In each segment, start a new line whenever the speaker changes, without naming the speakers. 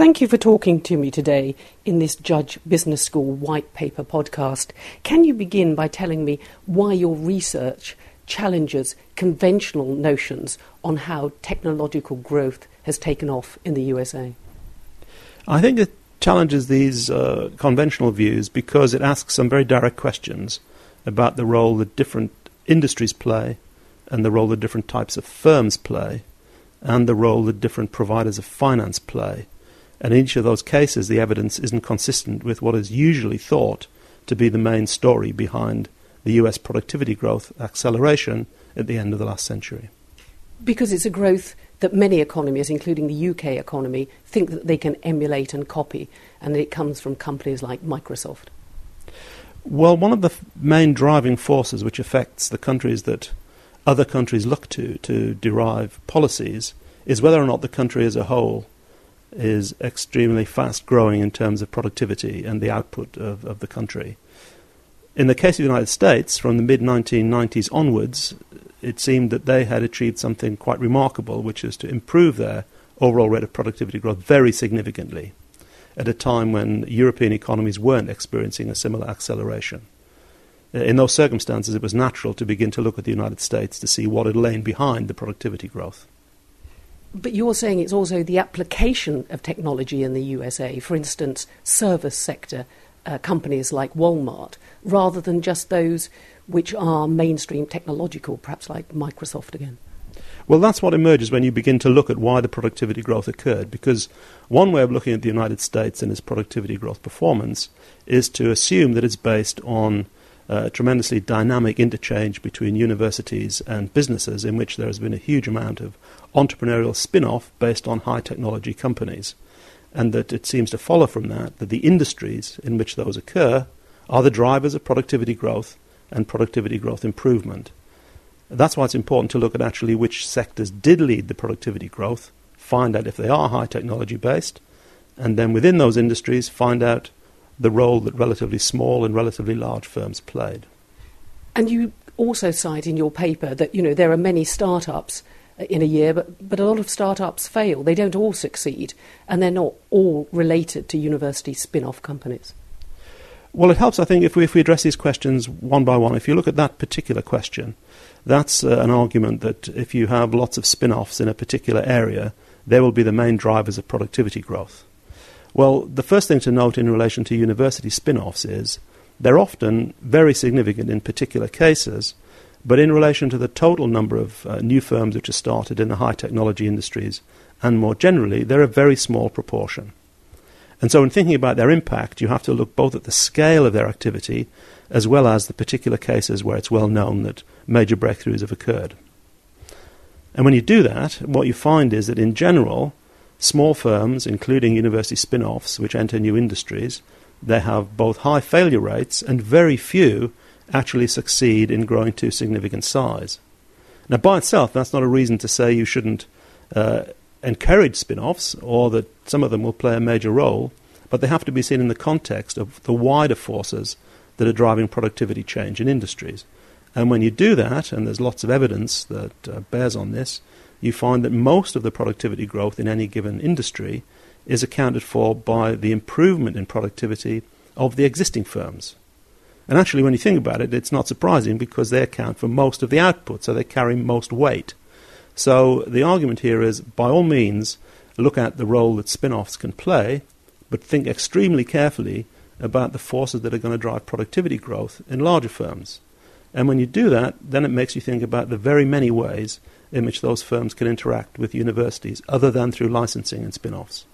Thank you for talking to me today in this Judge Business School White Paper podcast. Can you begin by telling me why your research challenges conventional notions on how technological growth has taken off in the USA?
I think it challenges these uh, conventional views because it asks some very direct questions about the role that different industries play and the role that different types of firms play and the role that different providers of finance play. And in each of those cases, the evidence isn't consistent with what is usually thought to be the main story behind the US productivity growth acceleration at the end of the last century.
Because it's a growth that many economies, including the UK economy, think that they can emulate and copy, and that it comes from companies like Microsoft.
Well, one of the f- main driving forces which affects the countries that other countries look to to derive policies is whether or not the country as a whole is extremely fast growing in terms of productivity and the output of, of the country. In the case of the United States, from the mid 1990s onwards, it seemed that they had achieved something quite remarkable, which is to improve their overall rate of productivity growth very significantly at a time when European economies weren't experiencing a similar acceleration. Uh, in those circumstances, it was natural to begin to look at the United States to see what had lain behind the productivity growth.
But you're saying it's also the application of technology in the USA, for instance, service sector uh, companies like Walmart, rather than just those which are mainstream technological, perhaps like Microsoft again.
Well, that's what emerges when you begin to look at why the productivity growth occurred. Because one way of looking at the United States and its productivity growth performance is to assume that it's based on uh, tremendously dynamic interchange between universities and businesses, in which there has been a huge amount of entrepreneurial spin off based on high technology companies. And that it seems to follow from that that the industries in which those occur are the drivers of productivity growth and productivity growth improvement. That's why it's important to look at actually which sectors did lead the productivity growth, find out if they are high technology based, and then within those industries find out the role that relatively small and relatively large firms played.
And you also cite in your paper that you know there are many startups uh, in a year, but, but a lot of startups fail. They don't all succeed, and they're not all related to university spin off companies.
Well, it helps, I think, if we, if we address these questions one by one. If you look at that particular question, that's uh, an argument that if you have lots of spin offs in a particular area, they will be the main drivers of productivity growth. Well, the first thing to note in relation to university spin offs is they're often very significant in particular cases, but in relation to the total number of uh, new firms which are started in the high technology industries and more generally, they're a very small proportion. And so, in thinking about their impact, you have to look both at the scale of their activity as well as the particular cases where it's well known that major breakthroughs have occurred. And when you do that, what you find is that in general, small firms, including university spin offs, which enter new industries, they have both high failure rates and very few actually succeed in growing to significant size. Now, by itself, that's not a reason to say you shouldn't uh, encourage spin offs or that some of them will play a major role, but they have to be seen in the context of the wider forces that are driving productivity change in industries. And when you do that, and there's lots of evidence that uh, bears on this, you find that most of the productivity growth in any given industry is accounted for by the improvement in productivity of the existing firms. And actually, when you think about it, it's not surprising because they account for most of the output, so they carry most weight. So the argument here is by all means, look at the role that spin offs can play, but think extremely carefully about the forces that are going to drive productivity growth in larger firms. And when you do that, then it makes you think about the very many ways in which those firms can interact with universities other than through licensing and spin offs.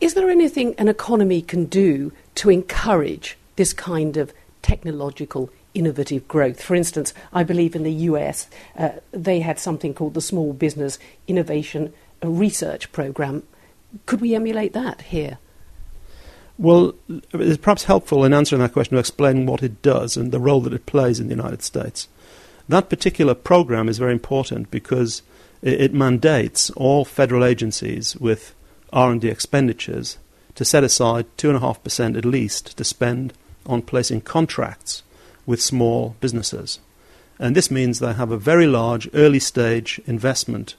Is there anything an economy can do to encourage this kind of technological innovative growth. For instance, I believe in the US uh, they had something called the Small Business Innovation Research Program. Could we emulate that here?
Well, it's perhaps helpful in answering that question to explain what it does and the role that it plays in the United States. That particular program is very important because it, it mandates all federal agencies with R&D expenditures to set aside 2.5% at least to spend on placing contracts with small businesses. And this means they have a very large early stage investment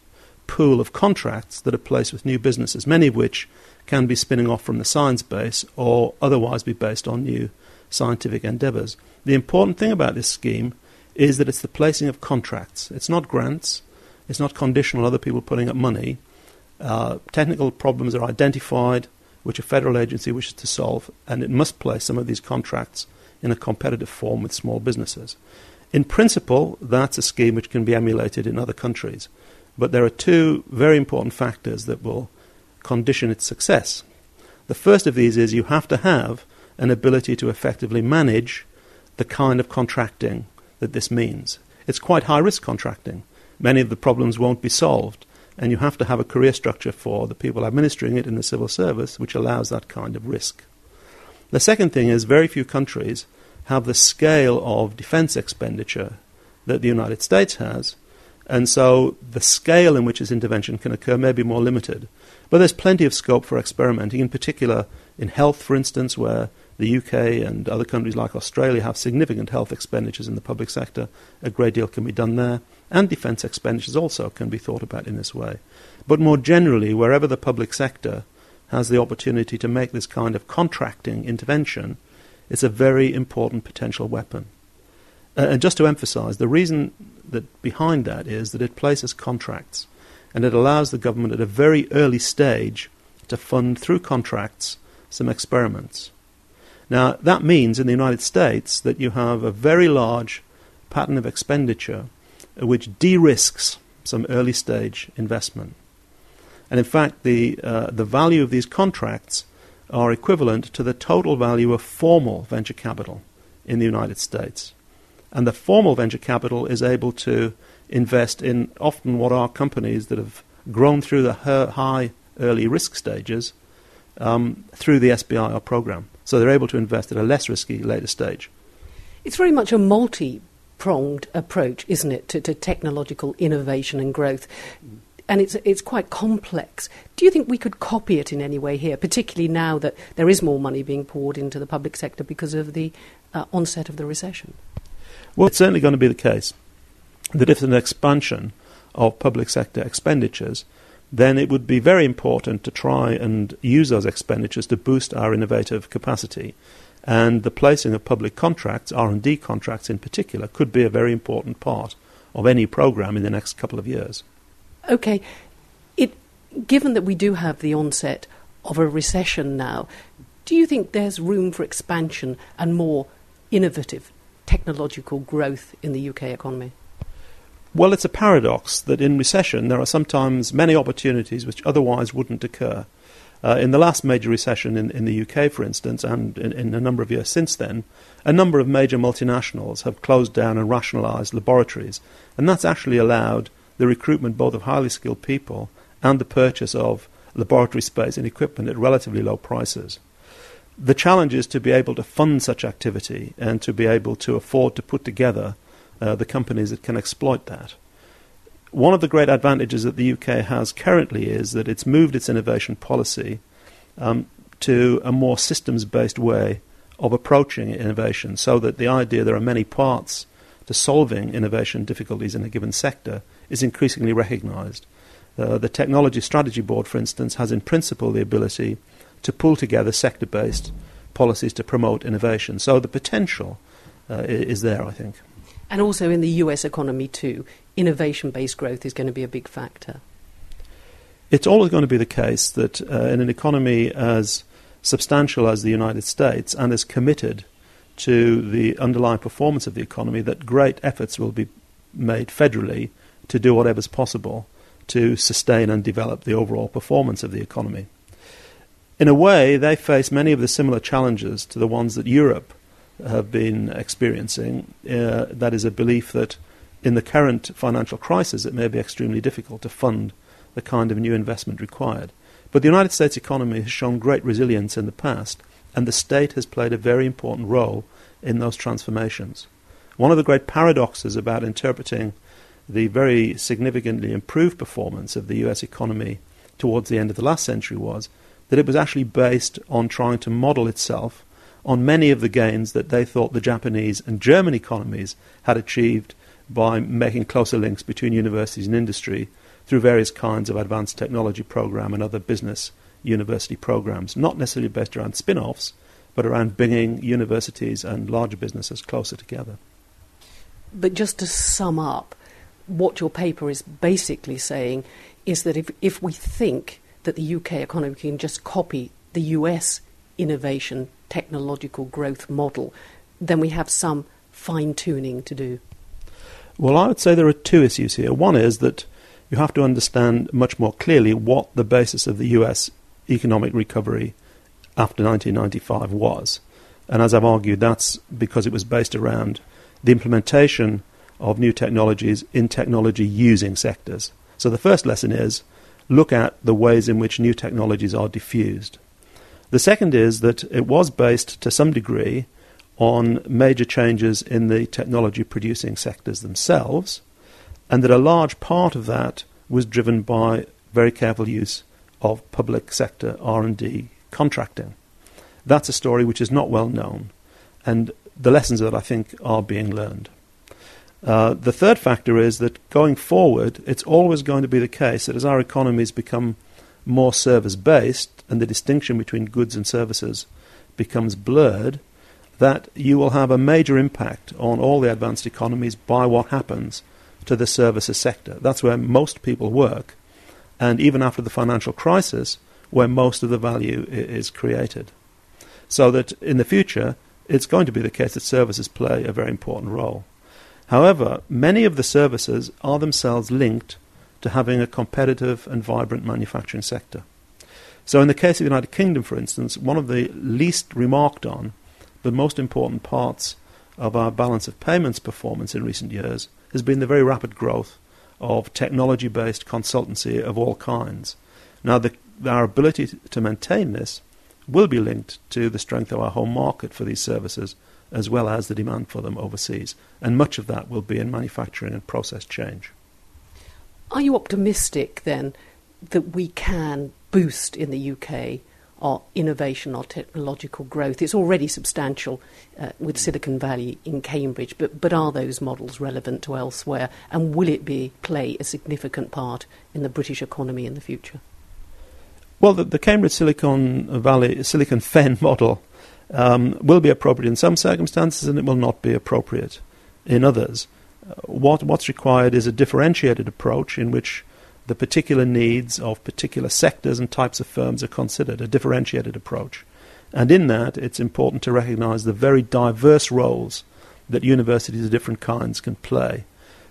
pool of contracts that are placed with new businesses, many of which can be spinning off from the science base or otherwise be based on new scientific endeavours. The important thing about this scheme is that it's the placing of contracts. It's not grants, it's not conditional other people putting up money. Uh, technical problems are identified which a federal agency wishes to solve, and it must place some of these contracts in a competitive form with small businesses. In principle, that's a scheme which can be emulated in other countries. But there are two very important factors that will condition its success. The first of these is you have to have an ability to effectively manage the kind of contracting that this means. It's quite high risk contracting. Many of the problems won't be solved, and you have to have a career structure for the people administering it in the civil service which allows that kind of risk. The second thing is very few countries have the scale of defense expenditure that the United States has, and so the scale in which this intervention can occur may be more limited. But there's plenty of scope for experimenting, in particular in health, for instance, where the UK and other countries like Australia have significant health expenditures in the public sector. A great deal can be done there. And defence expenditures also can be thought about in this way. But more generally, wherever the public sector has the opportunity to make this kind of contracting intervention, it's a very important potential weapon. Uh, and just to emphasize, the reason that behind that is that it places contracts and it allows the government at a very early stage to fund through contracts some experiments. Now, that means in the United States that you have a very large pattern of expenditure which de risks some early stage investment. And in fact, the, uh, the value of these contracts are equivalent to the total value of formal venture capital in the United States. And the formal venture capital is able to invest in often what are companies that have grown through the high early risk stages um, through the SBIR program. So they're able to invest at a less risky later stage.
It's very much a multi pronged approach, isn't it, to, to, technological innovation and growth. And it's, it's quite complex. Do you think we could copy it in any way here, particularly now that there is more money being poured into the public sector because of the uh, onset of the recession?
Well, it's certainly going to be the case that if there's an expansion of public sector expenditures, then it would be very important to try and use those expenditures to boost our innovative capacity. And the placing of public contracts, R&D contracts in particular, could be a very important part of any program in the next couple of years.
Okay. It, given that we do have the onset of a recession now, do you think there's room for expansion and more innovative technological growth in the UK economy?
Well, it's a paradox that in recession there are sometimes many opportunities which otherwise wouldn't occur. Uh, in the last major recession in, in the UK, for instance, and in, in, a number of years since then, a number of major multinationals have closed down and rationalised laboratories, and that's actually allowed the recruitment both of highly skilled people and the purchase of laboratory space and equipment at relatively low prices. The challenge is to be able to fund such activity and to be able to afford to put together uh, the companies that can exploit that. One of the great advantages that the UK has currently is that it's moved its innovation policy um, to a more systems based way of approaching innovation, so that the idea there are many parts to solving innovation difficulties in a given sector is increasingly recognized. Uh, the Technology Strategy Board, for instance, has in principle the ability to pull together sector based policies to promote innovation. So the potential uh, is there, I think.
And also in the US economy, too, innovation based growth is going to be a big factor.
It's always going to be the case that uh, in an economy as substantial as the United States and as committed to the underlying performance of the economy, that great efforts will be made federally to do whatever's possible to sustain and develop the overall performance of the economy. In a way, they face many of the similar challenges to the ones that Europe have been experiencing. Uh, that is a belief that in the current financial crisis it may be extremely difficult to fund the kind of new investment required. But the United States economy has shown great resilience in the past, and the state has played a very important role in those transformations. One of the great paradoxes about interpreting the very significantly improved performance of the US economy towards the end of the last century was that it was actually based on trying to model itself on many of the gains that they thought the Japanese and German economies had achieved by making closer links between universities and industry through various kinds of advanced technology program and other business university programs, not necessarily based around spin offs, but around bringing universities and larger businesses closer together.
But just to sum up, what your paper is basically saying is that if, if we think that the UK economy can just copy the US innovation technological growth model, then we have some fine tuning to do.
Well, I would say there are two issues here. One is that you have to understand much more clearly what the basis of the US economic recovery after 1995 was. And as I've argued, that's because it was based around the implementation of new technologies in technology using sectors. So the first lesson is look at the ways in which new technologies are diffused. The second is that it was based to some degree on major changes in the technology producing sectors themselves, and that a large part of that was driven by very careful use of public sector R&D contracting. That's a story which is not well known, and the lessons it, I think, are being learned. Uh, the third factor is that going forward, it's always going to be the case that as our economies become more service based and the distinction between goods and services becomes blurred, that you will have a major impact on all the advanced economies by what happens to the services sector. That's where most people work, and even after the financial crisis, where most of the value is created. So that in the future, it's going to be the case that services play a very important role. However, many of the services are themselves linked to having a competitive and vibrant manufacturing sector. So, in the case of the United Kingdom, for instance, one of the least remarked on but most important parts of our balance of payments performance in recent years has been the very rapid growth of technology based consultancy of all kinds. Now, the, our ability to maintain this will be linked to the strength of our home market for these services as well as the demand for them overseas. And much of that will be in manufacturing and process change.
Are you optimistic then that we can boost in the UK our innovation, our technological growth? It's already substantial uh, with Silicon Valley in Cambridge, but, but are those models relevant to elsewhere? And will it be play a significant part in the British economy in the future?
Well, the, the Cambridge Silicon Valley, Silicon Fen model um, will be appropriate in some circumstances and it will not be appropriate in others. What, what's required is a differentiated approach in which the particular needs of particular sectors and types of firms are considered, a differentiated approach. And in that, it's important to recognize the very diverse roles that universities of different kinds can play.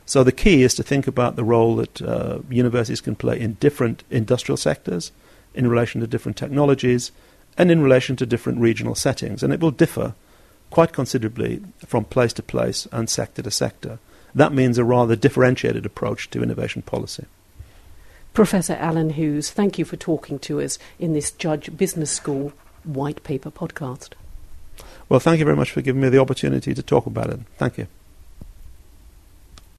So the key is to think about the role that uh, universities can play in different industrial sectors, in relation to different technologies and in relation to different regional settings. And it will differ quite considerably from place to place and sector to sector. That means a rather differentiated approach to innovation policy.
Professor Alan Hughes, thank you for talking to us in this Judge Business School White Paper podcast.
Well, thank you very much for giving me the opportunity to talk about it. Thank you.